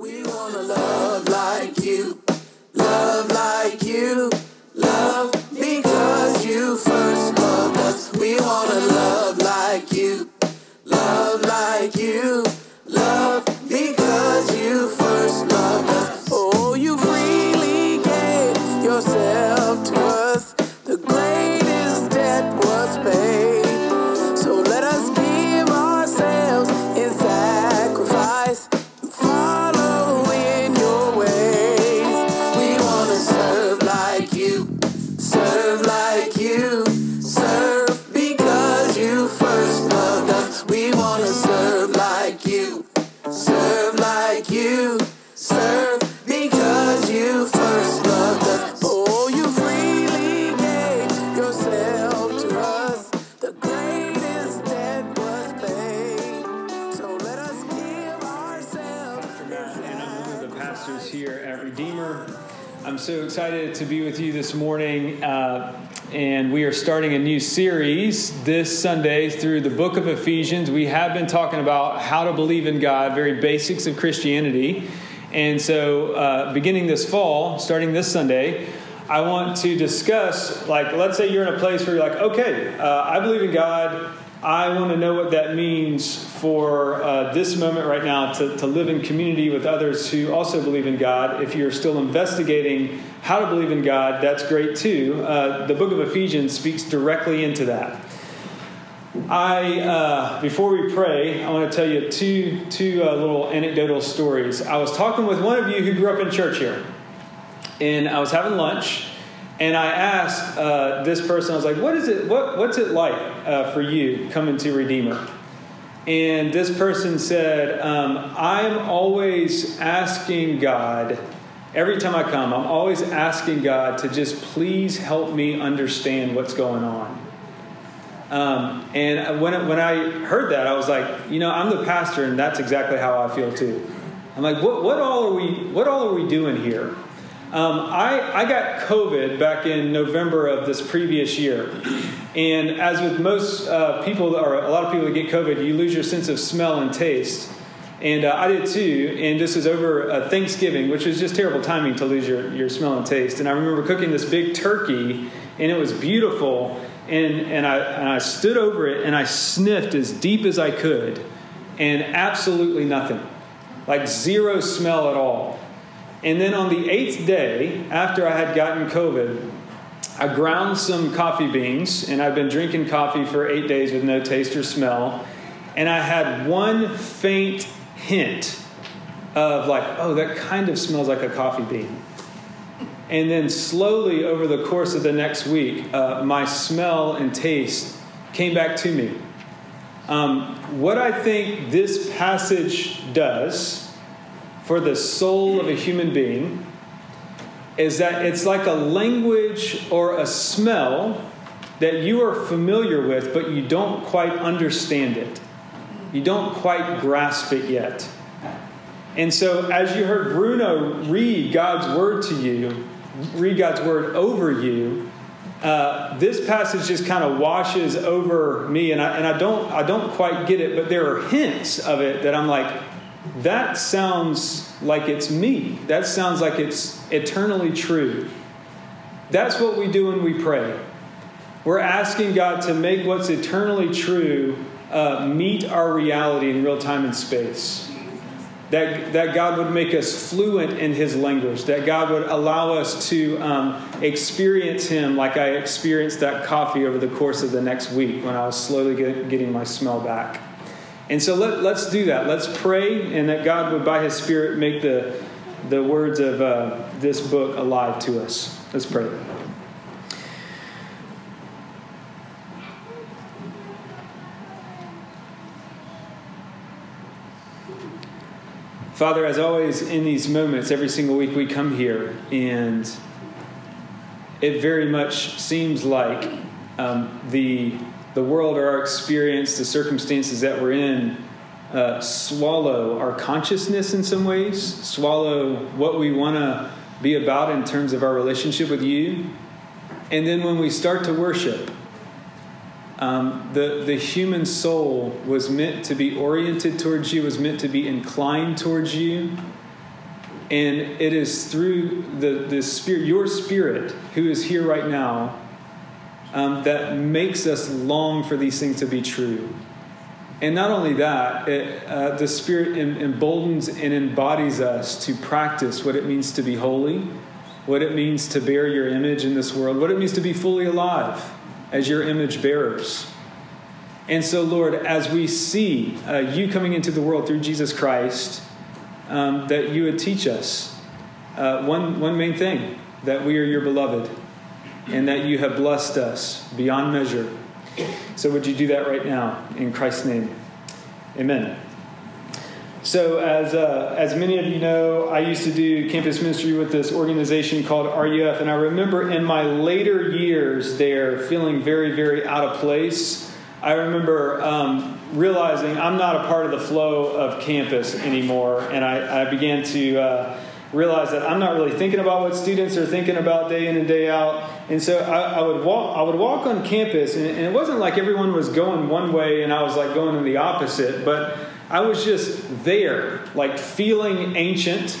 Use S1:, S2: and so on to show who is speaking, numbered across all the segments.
S1: We wanna love like you, love like
S2: be with you this morning, uh, and we are starting a new series this Sunday through the book of Ephesians. We have been talking about how to believe in God, very basics of Christianity. And so, uh, beginning this fall, starting this Sunday, I want to discuss, like, let's say you're in a place where you're like, okay, uh, I believe in God. I want to know what that means for uh, this moment right now to, to live in community with others who also believe in God. If you're still investigating how to believe in God, that's great too. Uh, the book of Ephesians speaks directly into that. I, uh, before we pray, I want to tell you two, two uh, little anecdotal stories. I was talking with one of you who grew up in church here, and I was having lunch, and I asked uh, this person, I was like, "What is it? What, what's it like uh, for you coming to Redeemer?" And this person said, um, "I'm always asking God." Every time I come, I'm always asking God to just please help me understand what's going on. Um, and when, when I heard that, I was like, you know, I'm the pastor, and that's exactly how I feel too. I'm like, what, what all are we, what all are we doing here? Um, I, I got COVID back in November of this previous year. And as with most uh, people, or a lot of people that get COVID, you lose your sense of smell and taste. And uh, I did too. And this was over uh, Thanksgiving, which was just terrible timing to lose your, your smell and taste. And I remember cooking this big turkey, and it was beautiful. And, and, I, and I stood over it and I sniffed as deep as I could, and absolutely nothing like zero smell at all. And then on the eighth day, after I had gotten COVID, I ground some coffee beans, and I've been drinking coffee for eight days with no taste or smell. And I had one faint hint of, like, oh, that kind of smells like a coffee bean. And then slowly over the course of the next week, uh, my smell and taste came back to me. Um, what I think this passage does for the soul of a human being is that it's like a language or a smell that you are familiar with, but you don't quite understand it. You don't quite grasp it yet. And so, as you heard Bruno read God's word to you, read God's word over you, uh, this passage just kind of washes over me, and I, and I don't I don't quite get it, but there are hints of it that I'm like, that sounds like it's me. That sounds like it's eternally true. That's what we do when we pray. We're asking God to make what's eternally true uh, meet our reality in real time and space. That, that God would make us fluent in His language, that God would allow us to um, experience Him like I experienced that coffee over the course of the next week when I was slowly get, getting my smell back. And so let, let's do that. Let's pray, and that God would, by His Spirit, make the, the words of uh, this book alive to us. Let's pray. Father, as always, in these moments, every single week we come here, and it very much seems like um, the, the world or our experience, the circumstances that we're in, uh, swallow our consciousness in some ways, swallow what we want to be about in terms of our relationship with you. And then when we start to worship, um, the, the human soul was meant to be oriented towards you, was meant to be inclined towards you. And it is through the, the spirit, your spirit, who is here right now, um, that makes us long for these things to be true. And not only that, it, uh, the Spirit emboldens and embodies us to practice what it means to be holy, what it means to bear your image in this world, what it means to be fully alive as your image bearers. And so, Lord, as we see uh, you coming into the world through Jesus Christ, um, that you would teach us uh, one, one main thing that we are your beloved and that you have blessed us beyond measure. So, would you do that right now in Christ's name? Amen. So, as, uh, as many of you know, I used to do campus ministry with this organization called RUF, and I remember in my later years there feeling very, very out of place. I remember um, realizing I'm not a part of the flow of campus anymore, and I, I began to. Uh, realize that I'm not really thinking about what students are thinking about day in and day out. And so I, I would walk I would walk on campus and, and, it wasn't like everyone was going one way and I was like going in the opposite, but I was just there, like feeling ancient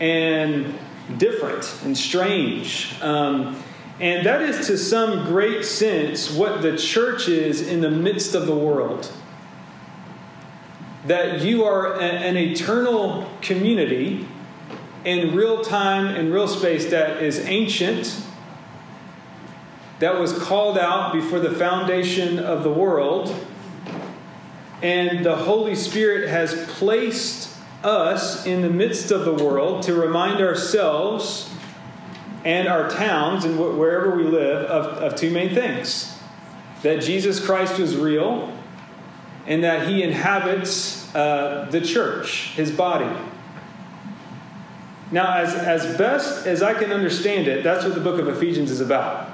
S2: and different and strange. Um, and that is to some great sense what the church is in the midst of the world. That you are a, an eternal community in real time and real space that is ancient, that was called out before the foundation of the world, and the Holy Spirit has placed us in the midst of the world to remind ourselves and our towns and wherever we live of, of two main things that Jesus Christ was real and that he inhabits uh, the church, his body. Now, as, as best as I can understand it, that's what the book of Ephesians is about.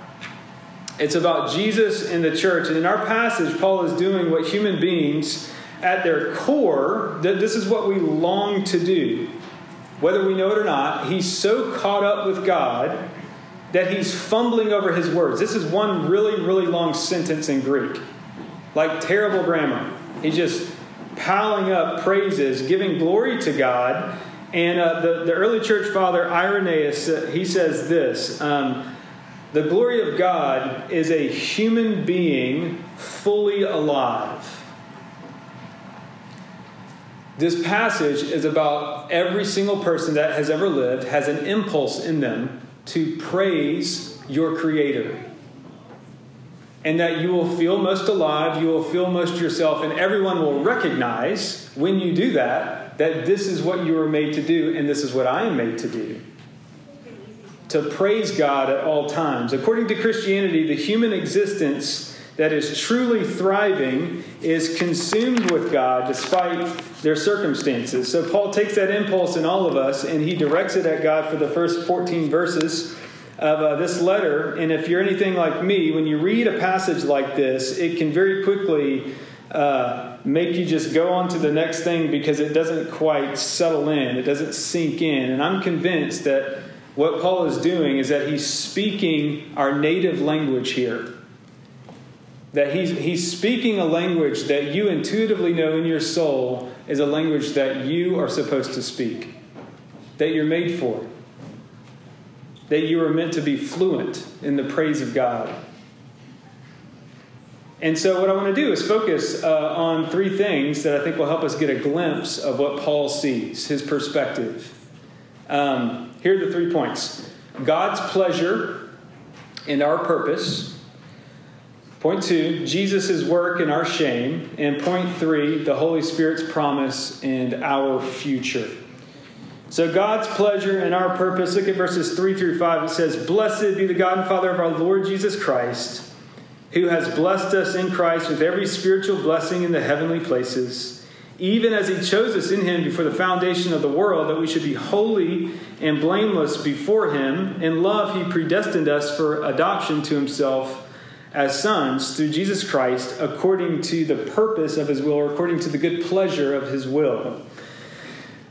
S2: It's about Jesus and the church. And in our passage, Paul is doing what human beings, at their core, this is what we long to do. Whether we know it or not, he's so caught up with God that he's fumbling over his words. This is one really, really long sentence in Greek, like terrible grammar. He's just piling up praises, giving glory to God and uh, the, the early church father Irenaeus, uh, he says this um, The glory of God is a human being fully alive. This passage is about every single person that has ever lived has an impulse in them to praise your Creator. And that you will feel most alive, you will feel most yourself, and everyone will recognize when you do that that this is what you were made to do, and this is what I am made to do. To praise God at all times. According to Christianity, the human existence that is truly thriving is consumed with God despite their circumstances. So Paul takes that impulse in all of us and he directs it at God for the first 14 verses of uh, this letter. And if you're anything like me, when you read a passage like this, it can very quickly uh, make you just go on to the next thing because it doesn't quite settle in, it doesn't sink in. And I'm convinced that what Paul is doing is that he's speaking our native language here. That he's, he's speaking a language that you intuitively know in your soul is a language that you are supposed to speak, that you're made for, that you are meant to be fluent in the praise of God. And so, what I want to do is focus uh, on three things that I think will help us get a glimpse of what Paul sees, his perspective. Um, here are the three points God's pleasure and our purpose. Point two, Jesus' work and our shame. And point three, the Holy Spirit's promise and our future. So, God's pleasure and our purpose. Look at verses 3 through 5. It says, Blessed be the God and Father of our Lord Jesus Christ who has blessed us in Christ with every spiritual blessing in the heavenly places, even as he chose us in him before the foundation of the world, that we should be holy and blameless before him. In love, he predestined us for adoption to himself as sons through Jesus Christ, according to the purpose of his will, or according to the good pleasure of his will.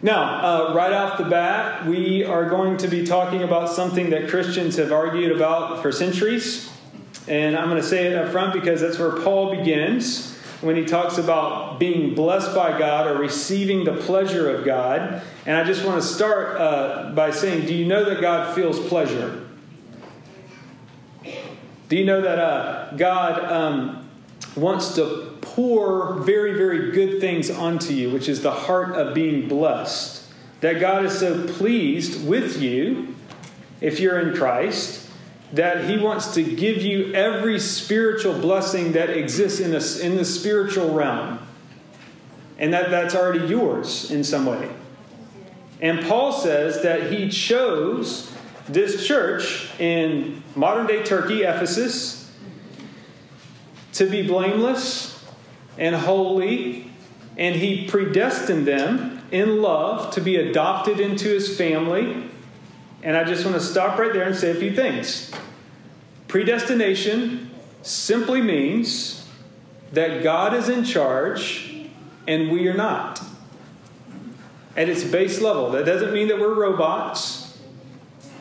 S2: Now, uh, right off the bat, we are going to be talking about something that Christians have argued about for centuries and I'm going to say it up front because that's where Paul begins. when he talks about being blessed by God or receiving the pleasure of God. And I just want to start uh, by saying, do you know that God feels pleasure? Do you know that uh, God um, wants to pour very, very good things onto you, which is the heart of being blessed? That God is so pleased with you if you're in Christ that he wants to give you every spiritual blessing that exists in, in the spiritual realm. And that, that's already yours in some way. And Paul says that he chose this church in modern day Turkey, Ephesus, to be blameless and holy, and he predestined them in love to be adopted into his family. And I just want to stop right there and say a few things. Predestination simply means that God is in charge and we are not. At its base level. That doesn't mean that we're robots.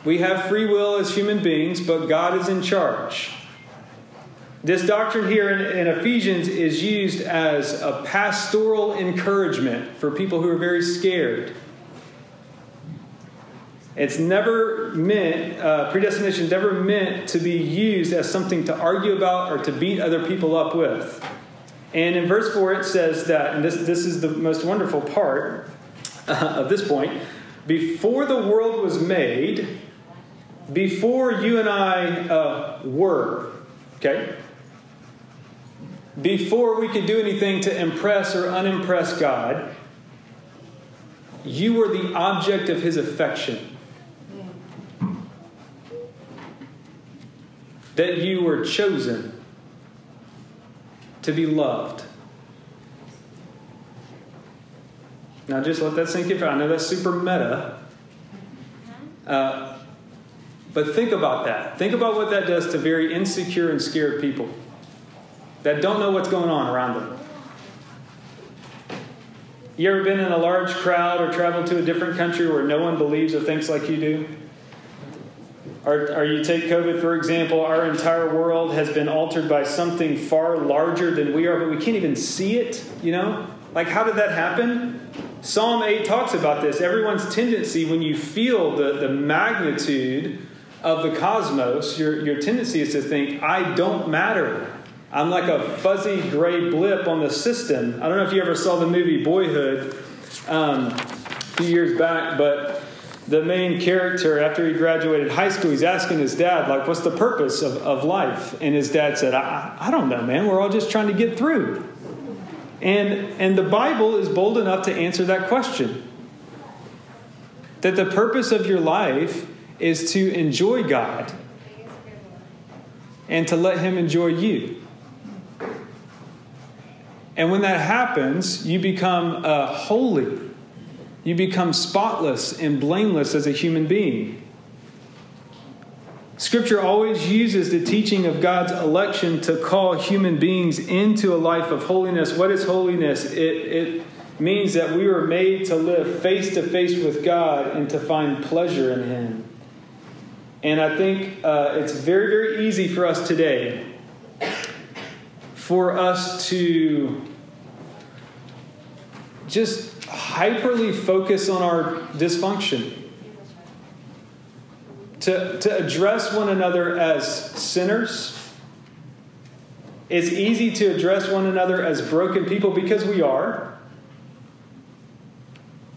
S2: We have free will as human beings, but God is in charge. This doctrine here in, in, Ephesians is used as a pastoral encouragement for people who are very scared. It's never meant, uh, predestination never meant to be used as something to argue about or to beat other people up with. And in verse 4, it says that, and this, this is the most wonderful part uh, of this point before the world was made, before you and I uh, were, okay? Before we could do anything to impress or unimpress God, you were the object of his affection. That you were chosen to be loved. Now, just let that sink in. I know that's super meta. Uh, but think about that. Think about what that does to very insecure and scared people that don't know what's going on around them. You ever been in a large crowd or traveled to a different country where no one believes or thinks like you do? Or you take COVID, for example, our entire world has been altered by something far larger than we are, but we can't even see it, you know? Like, how did that happen? Psalm 8 talks about this. Everyone's tendency, when you feel the, the magnitude of the cosmos, your, your tendency is to think, I don't matter. I'm like a fuzzy gray blip on the system. I don't know if you ever saw the movie Boyhood um, a few years back, but the main character, after he graduated high school, he's asking his dad, like, what's the purpose of, of life? And his dad said, I, I don't know, man. We're all just trying to get through. And, and the Bible is bold enough to answer that question. That the purpose of your life is to enjoy God and to let Him enjoy you. And when that happens, you become uh, holy you become spotless and blameless as a human being. Scripture always uses the teaching of God's election to call human beings into a life of holiness. What is holiness? It, it means that we were made to live face to face with God and to find pleasure in Him. And I think uh, it's very, very easy for us today for us to just hyperly focus on our dysfunction, to, to address one another as sinners. It's easy to address one another as broken people because we are.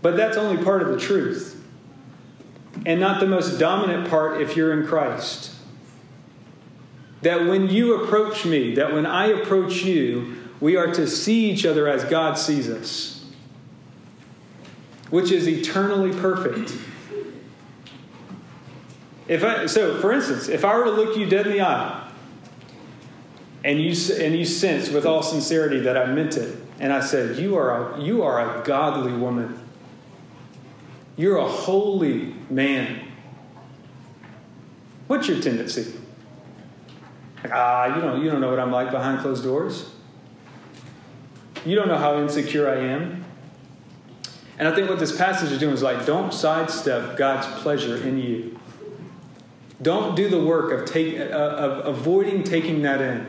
S2: But that's only part of the truth. And not the most dominant part if you're in Christ. That when you approach me, that when I approach you, we are to see each other as God sees us which is eternally perfect. If I, so, for instance, if I were to look you dead in the eye and you, and you sense with all sincerity that I meant it, and I said, You are a, you are a godly woman, you're a holy man, what's your tendency? ah, you don't, you don't know what I'm like behind closed doors. You don't know how insecure I am. And I think what this passage is doing is like, don't sidestep God's pleasure in you. Don't do the work of, take, uh, of avoiding taking that in,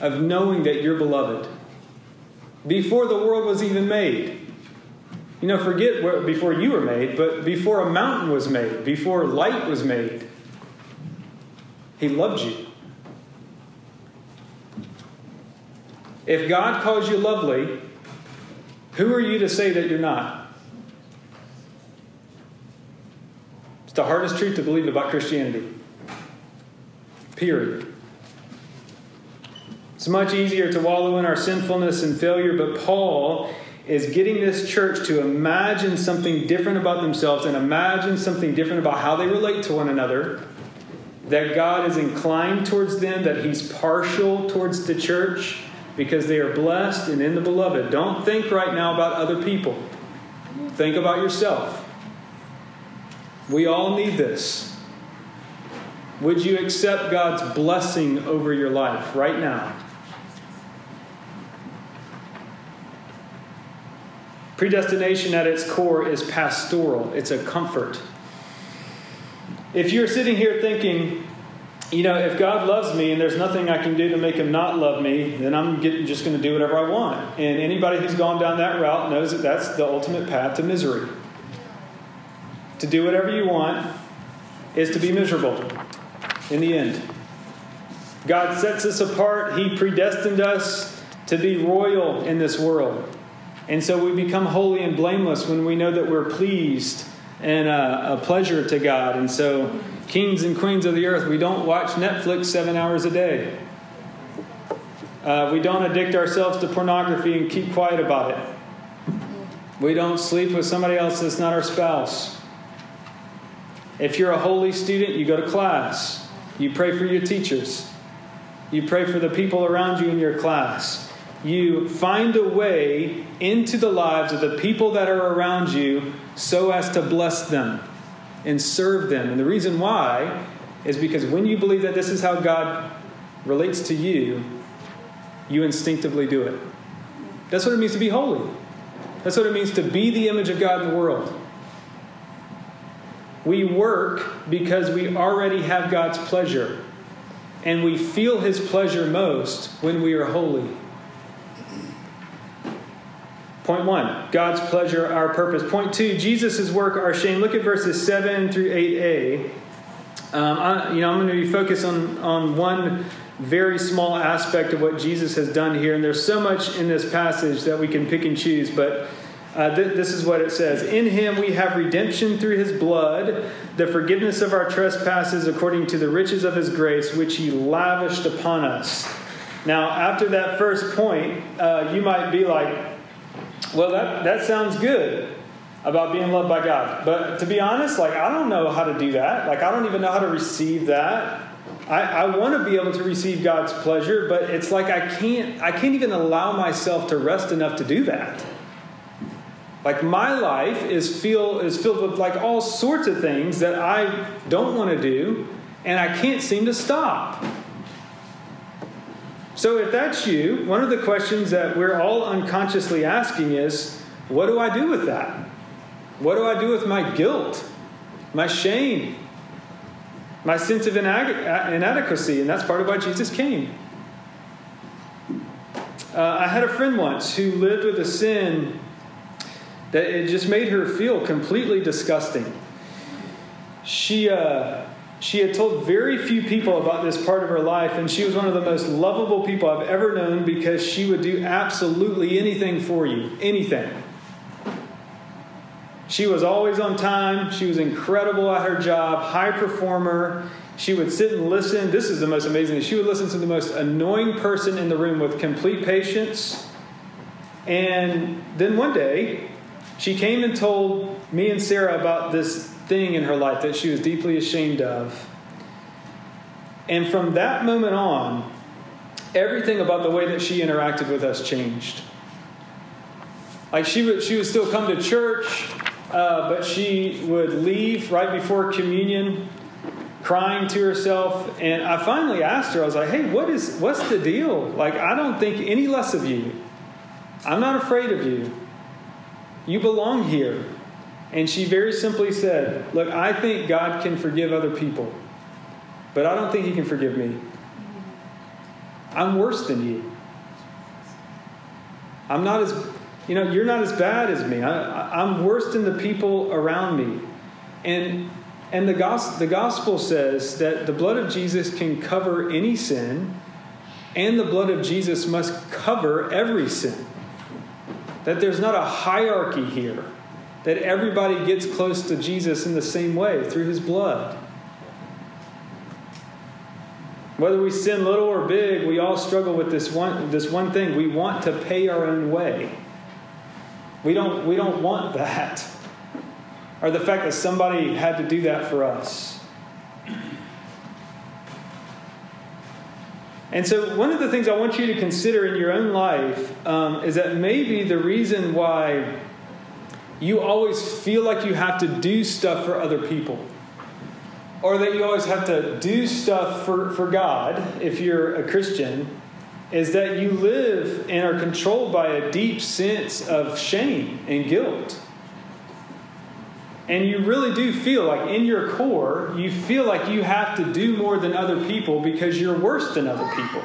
S2: of knowing that you're beloved, before the world was even made. You know, forget where, before you were made, but before a mountain was made, before light was made, He loved you. If God calls you lovely, who are you to say that you're not? It's the hardest truth to believe about Christianity. Period. It's much easier to wallow in our sinfulness and failure, but Paul is getting this church to imagine something different about themselves and imagine something different about how they relate to one another. That God is inclined towards them, that He's partial towards the church because they are blessed and in the beloved. Don't think right now about other people, think about yourself. We all need this. Would you accept God's blessing over your life right now? Predestination at its core is pastoral, it's a comfort. If you're sitting here thinking, you know, if God loves me and there's nothing I can do to make him not love me, then I'm getting, just going to do whatever I want. And anybody who's gone down that route knows that that's the ultimate path to misery. To do whatever you want is to be miserable in the end. God sets us apart, He predestined us to be royal in this world. And so we become holy and blameless when we know that we're pleased and uh, a pleasure to God. And so, kings and queens of the earth, we don't watch Netflix seven hours a day. Uh, we don't addict ourselves to pornography and keep quiet about it. We don't sleep with somebody else that's not our spouse. If you're a holy student, you go to class. You pray for your teachers. You pray for the people around you in your class you find a way into the lives of the people that are around you so as to bless them and serve them. And the reason why is because when you believe that this is how God relates to you, you instinctively do it. That's what it means to be holy. That's what it means to be the image of God in the world. We work because we already have God's pleasure, and we feel His pleasure most when we are holy. Point one, God's pleasure, our purpose. Point two, Jesus' work, our shame. Look at verses 7 through 8a. Um, I, you know, I'm going to be focused on, on one very small aspect of what Jesus has done here, and there's so much in this passage that we can pick and choose, but uh, th- this is what it says In him we have redemption through his blood, the forgiveness of our trespasses according to the riches of his grace, which he lavished upon us. Now, after that first point, uh, you might be like, well, that, that sounds good about being loved by God. But to be honest, like, I don't know how to do that. Like, I don't even know how to receive that. I, I want to be able to receive God's pleasure, but it's like I can't, I can't even allow myself to rest enough to do that. Like my life is feel is filled with like all sorts of things that I don't want to do, and I can't seem to stop. So, if that's you, one of the questions that we're all unconsciously asking is what do I do with that? What do I do with my guilt, my shame, my sense of inadequacy? And that's part of why Jesus came. Uh, I had a friend once who lived with a sin that it just made her feel completely disgusting. She, uh, she had told very few people about this part of her life, and she was one of the most lovable people I've ever known because she would do absolutely anything for you. Anything. She was always on time. She was incredible at her job, high performer. She would sit and listen. This is the most amazing. She would listen to the most annoying person in the room with complete patience. And then one day, she came and told me and Sarah about this thing in her life that she was deeply ashamed of. And from that moment on, everything about the way that she interacted with us changed. Like she would, she would still come to church, uh, but she would leave right before communion, crying to herself. And I finally asked her, I was like, "Hey, what is what's the deal? Like, I don't think any less of you. I'm not afraid of you. You belong here." And she very simply said, Look, I think God can forgive other people, but I don't think He can forgive me. I'm worse than you. I'm not as, you know, you're not as bad as me. I, I'm worse than the people around me. And, and the, gospel, the gospel says that the blood of Jesus can cover any sin, and the blood of Jesus must cover every sin. That there's not a hierarchy here, that everybody gets close to Jesus in the same way through his blood. Whether we sin little or big, we all struggle with this one, this one thing. We want to pay our own way. We don't, we don't want that. Or the fact that somebody had to do that for us. And so, one of the things I want you to consider in your own life um, is that maybe the reason why you always feel like you have to do stuff for other people or that you always have to do stuff for, for God if you're a Christian is that you live and are controlled by a deep sense of shame and guilt. And you really do feel like in your core, you feel like you have to do more than other people because you're worse than other people.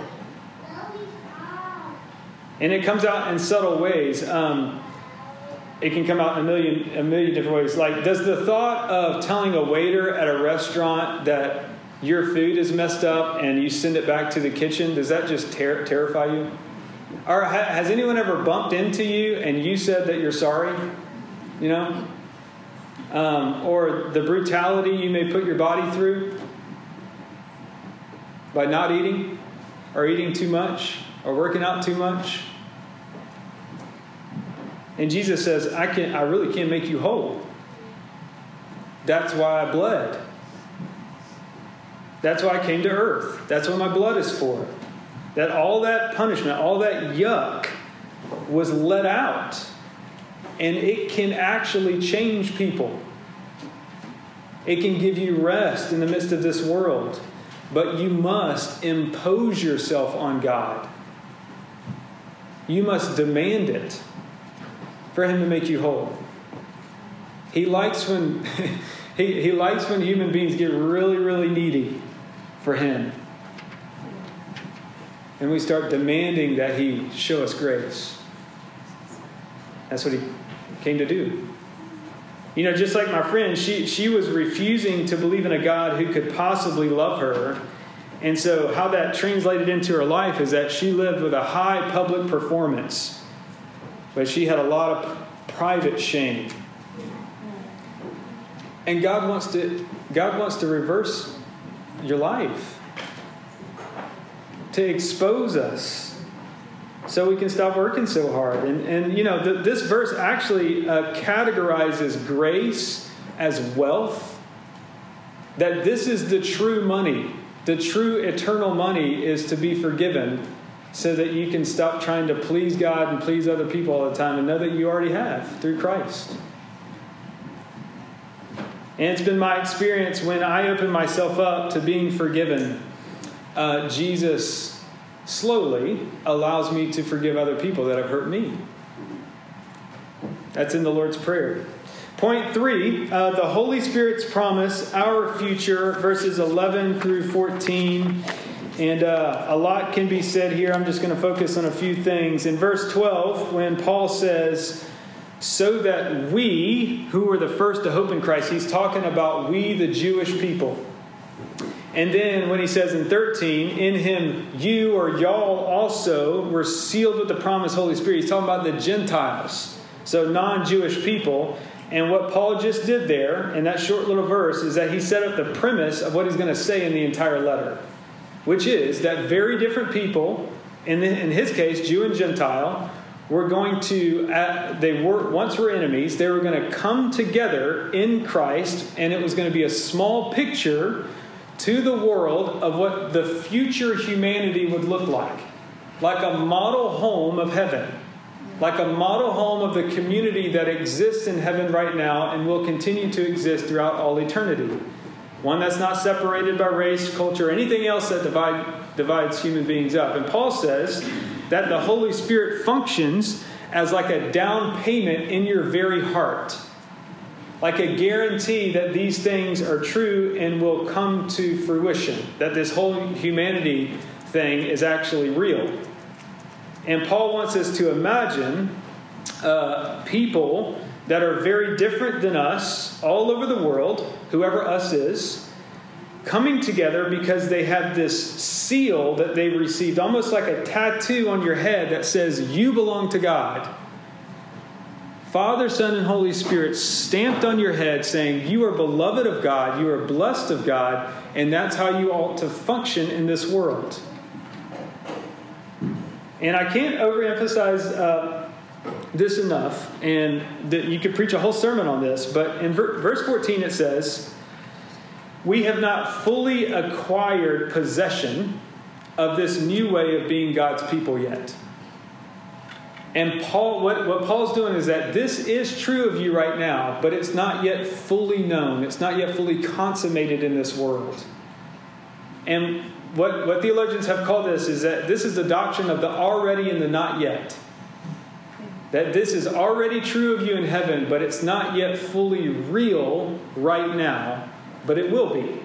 S2: And it comes out in subtle ways. Um, it can come out in a million a million different ways. Like, does the thought of telling a waiter at a restaurant that your food is messed up and you send it back to the kitchen, does that just ter- terrify you? Or ha- has anyone ever bumped into you and you said that you're sorry? You know? Um, or the brutality you may put your body through by not eating or eating too much or working out too much? And Jesus says, I can I really can't make you whole. That's why I bled. That's why I came to earth. That's what my blood is for. That all that punishment, all that yuck was let out. And it can actually change people. It can give you rest in the midst of this world. But you must impose yourself on God. You must demand it for him to make you whole. He likes when he, he likes when human beings get really, really needy for him. And we start demanding that he show us grace. That's what he came to do. You know, just like my friend, she, she was refusing to believe in a God who could possibly love her. And so, how that translated into her life is that she lived with a high public performance but she had a lot of private shame. And God wants to God wants to reverse your life. To expose us so we can stop working so hard. And, and you know, this verse actually uh, categorizes grace as wealth. That this is the true money. The true eternal money is to be forgiven so that you can stop trying to please God and please other people all the time and know that you already have through Christ. And it's been my experience when I open myself up to being forgiven, uh, Jesus slowly allows me to forgive other people that have hurt me. That's in the Lord's Prayer. Point three, uh, the Holy Spirit's promise, our future, verses 11 through 14 and uh, a lot can be said here. I'm just going to focus on a few things. In verse 12, when Paul says, so that we, who were the first to hope in Christ, he's talking about we, the Jewish people. And then when he says in 13, in him you or y'all also were sealed with the promised Holy Spirit, he's talking about the Gentiles, so non Jewish people. And what Paul just did there in that short little verse is that he set up the premise of what he's going to say in the entire letter which is that very different people, in, the, in his case, Jew and Gentile, were going to, uh, they were once were enemies, they were going to come together in Christ, and it was going to be a small picture to the world of what the future humanity would look like. Like a model home of heaven. Like a model home of the community that exists in heaven right now and will continue to exist throughout all eternity one that's not separated by race, culture, anything else that divide, divides human beings up. And Paul says that the Holy Spirit functions as like a down payment in your very heart, like a guarantee that these things are true and will come to fruition, that this whole humanity thing is actually real. And Paul wants us to imagine uh, people that are very different than us all over the world, whoever us is, coming together because they have this seal that they received, almost like a tattoo on your head that says, You belong to God. Father, Son, and Holy Spirit stamped on your head saying, You are beloved of God, you are blessed of God, and that's how you ought to function in this world. And I can't overemphasize uh, this enough, and that you could preach a whole sermon on this, but in ver- verse 14 it says, We have not fully acquired possession of this new way of being God's people yet. And Paul, what, what Paul's doing is that this is true of you right now, but it's not yet fully known. It's not yet fully consummated in this world. And what, what theologians have called this is that this is the doctrine of the already and the not yet. That this is already true of you in heaven, but it's not yet fully real right now, but it will be.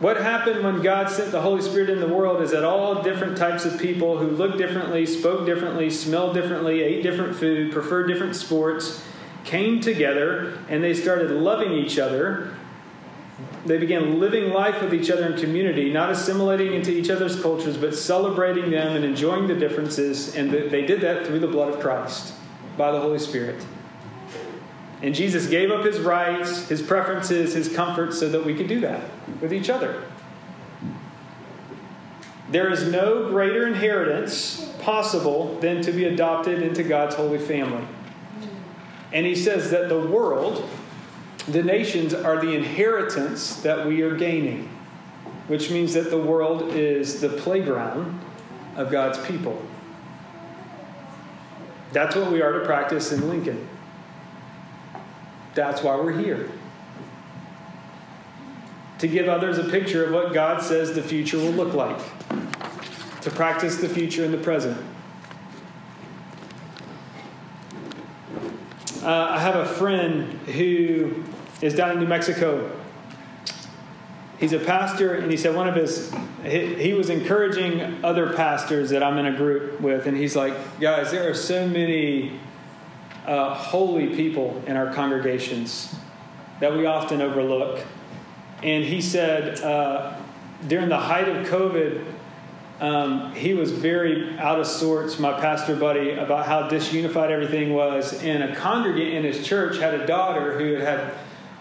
S2: What happened when God sent the Holy Spirit in the world is that all different types of people who looked differently, spoke differently, smelled differently, ate different food, preferred different sports, came together and they started loving each other. They began living life with each other in community, not assimilating into each other's cultures, but celebrating them and enjoying the differences. And they did that through the blood of Christ by the Holy Spirit. And Jesus gave up his rights, his preferences, his comforts so that we could do that with each other. There is no greater inheritance possible than to be adopted into God's holy family. And he says that the world, the nations, are the inheritance that we are gaining, which means that the world is the playground of God's people. That's what we are to practice in Lincoln. That's why we're here. To give others a picture of what God says the future will look like. To practice the future in the present. Uh, I have a friend who is down in New Mexico. He's a pastor, and he said one of his, he, he was encouraging other pastors that I'm in a group with, and he's like, guys, there are so many uh, holy people in our congregations that we often overlook. And he said uh, during the height of COVID, um, he was very out of sorts, my pastor buddy, about how disunified everything was. And a congregant in his church had a daughter who had had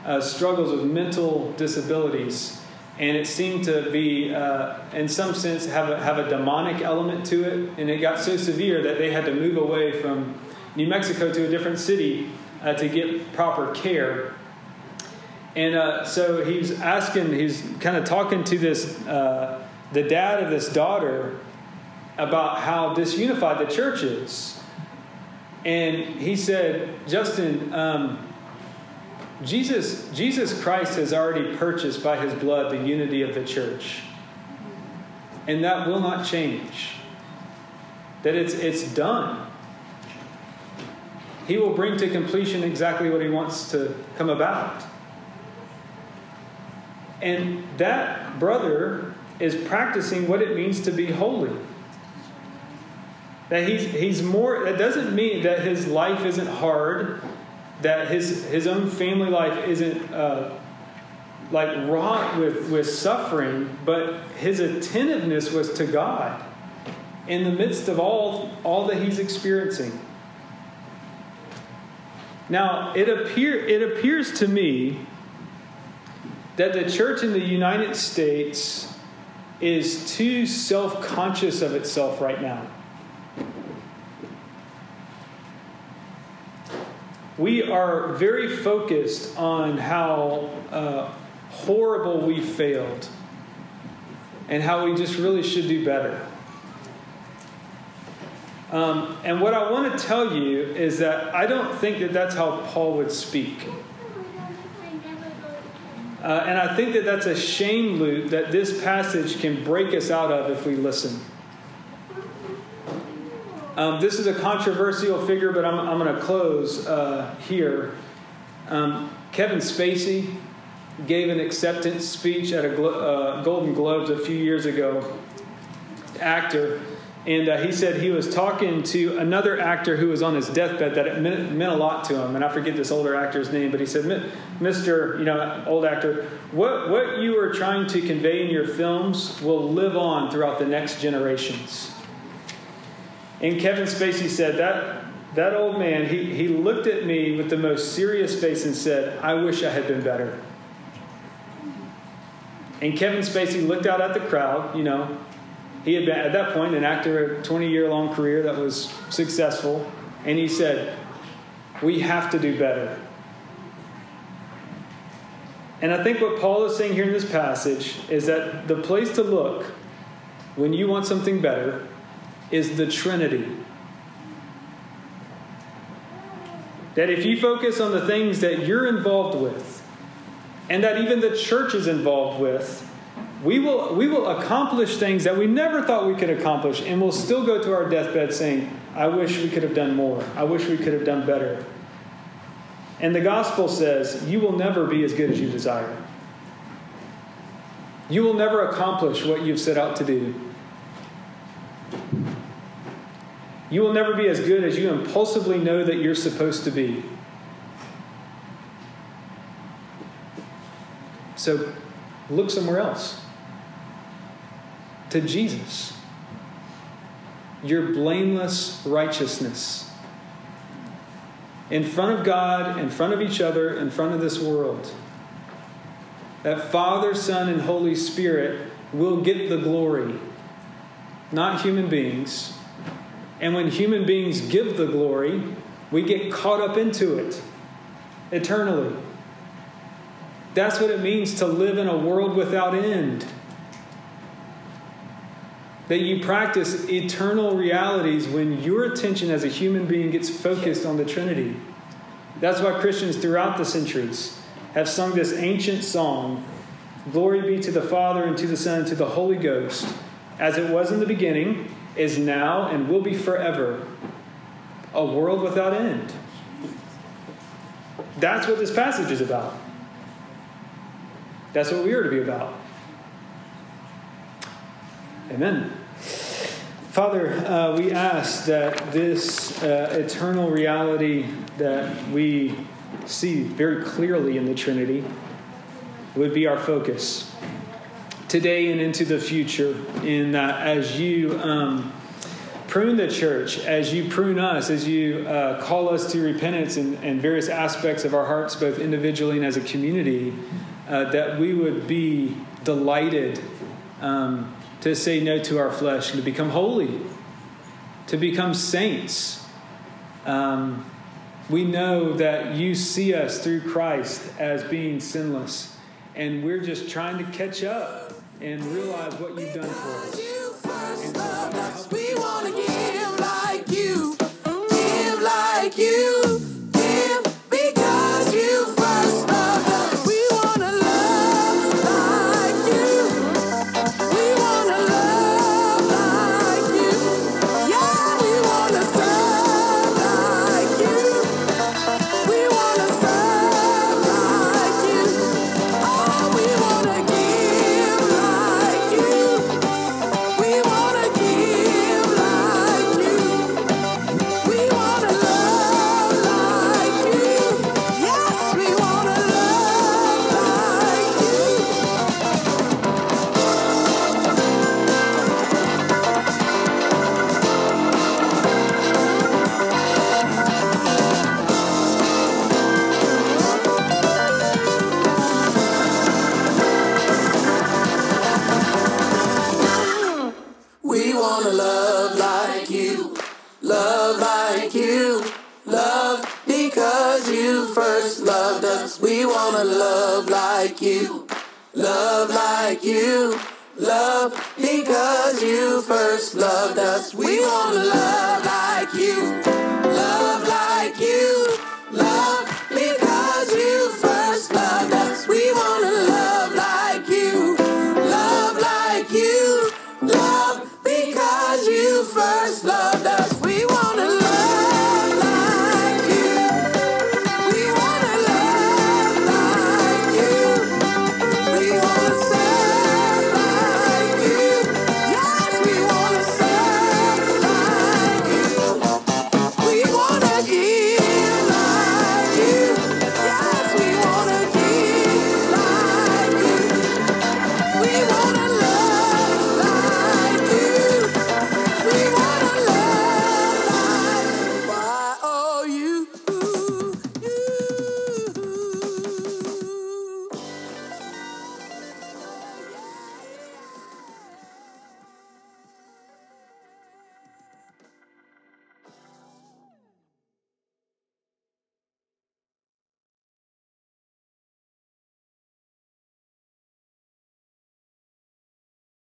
S2: uh, struggles with mental disabilities. And it seemed to be, uh, in some sense, have a, have a demonic element to it. And it got so severe that they had to move away from New Mexico to a different city uh, to get proper care. And uh, so he's asking, he's kind of talking to this, uh, the dad of this daughter about how disunified the church is. And he said, Justin, um, Jesus, Jesus Christ has already purchased by his blood the unity of the church. And that will not change. That it's, it's done. He will bring to completion exactly what he wants to come about. And that brother is practicing what it means to be holy. That he's, he's more, that doesn't mean that his life isn't hard, that his, his own family life isn't uh, like wrought with, with suffering, but his attentiveness was to God in the midst of all, all that he's experiencing. Now, it, appear, it appears to me that the church in the United States is too self conscious of itself right now. We are very focused on how uh, horrible we failed and how we just really should do better. Um, and what I want to tell you is that I don't think that that's how Paul would speak. Uh, and I think that that's a shame loop that this passage can break us out of if we listen. Um, this is a controversial figure, but I'm, I'm going to close uh, here. Um, Kevin Spacey gave an acceptance speech at a Glo- uh, Golden Globes a few years ago. Actor And uh, he said he was talking to another actor who was on his deathbed that it meant, meant a lot to him. And I forget this older actor's name, but he said, Mr. You know, old actor, what, what you are trying to convey in your films will live on throughout the next generations. And Kevin Spacey said that that old man, he, he looked at me with the most serious face and said, I wish I had been better. And Kevin Spacey looked out at the crowd, you know, he had been, at that point, an actor, a 20 year long career that was successful, and he said, We have to do better. And I think what Paul is saying here in this passage is that the place to look when you want something better is the Trinity. That if you focus on the things that you're involved with, and that even the church is involved with, we will, we will accomplish things that we never thought we could accomplish, and we'll still go to our deathbed saying, I wish we could have done more. I wish we could have done better. And the gospel says, you will never be as good as you desire. You will never accomplish what you've set out to do. You will never be as good as you impulsively know that you're supposed to be. So look somewhere else to Jesus. Your blameless righteousness. In front of God, in front of each other, in front of this world. That Father, Son, and Holy Spirit will get the glory, not human beings. And when human beings give the glory, we get caught up into it eternally. That's what it means to live in a world without end that you practice eternal realities when your attention as a human being gets focused on the Trinity. That's why Christians throughout the centuries have sung this ancient song Glory be to the Father, and to the Son, and to the Holy Ghost, as it was in the beginning, is now, and will be forever. A world without end. That's what this passage is about. That's what we are to be about. Amen. Father, uh, we ask that this uh, eternal reality that we see very clearly in the Trinity would be our focus today and into the future. In that, as you um, prune the church, as you prune us, as you uh, call us to repentance and, in, various aspects of our hearts, both individually and as a community, uh, that we would be delighted. Um, to say no to our flesh and to become holy, to become saints. Um, we know that you see us through Christ as being sinless, and we're just trying to catch up and realize what you've done for us. we want to give like you, give like you.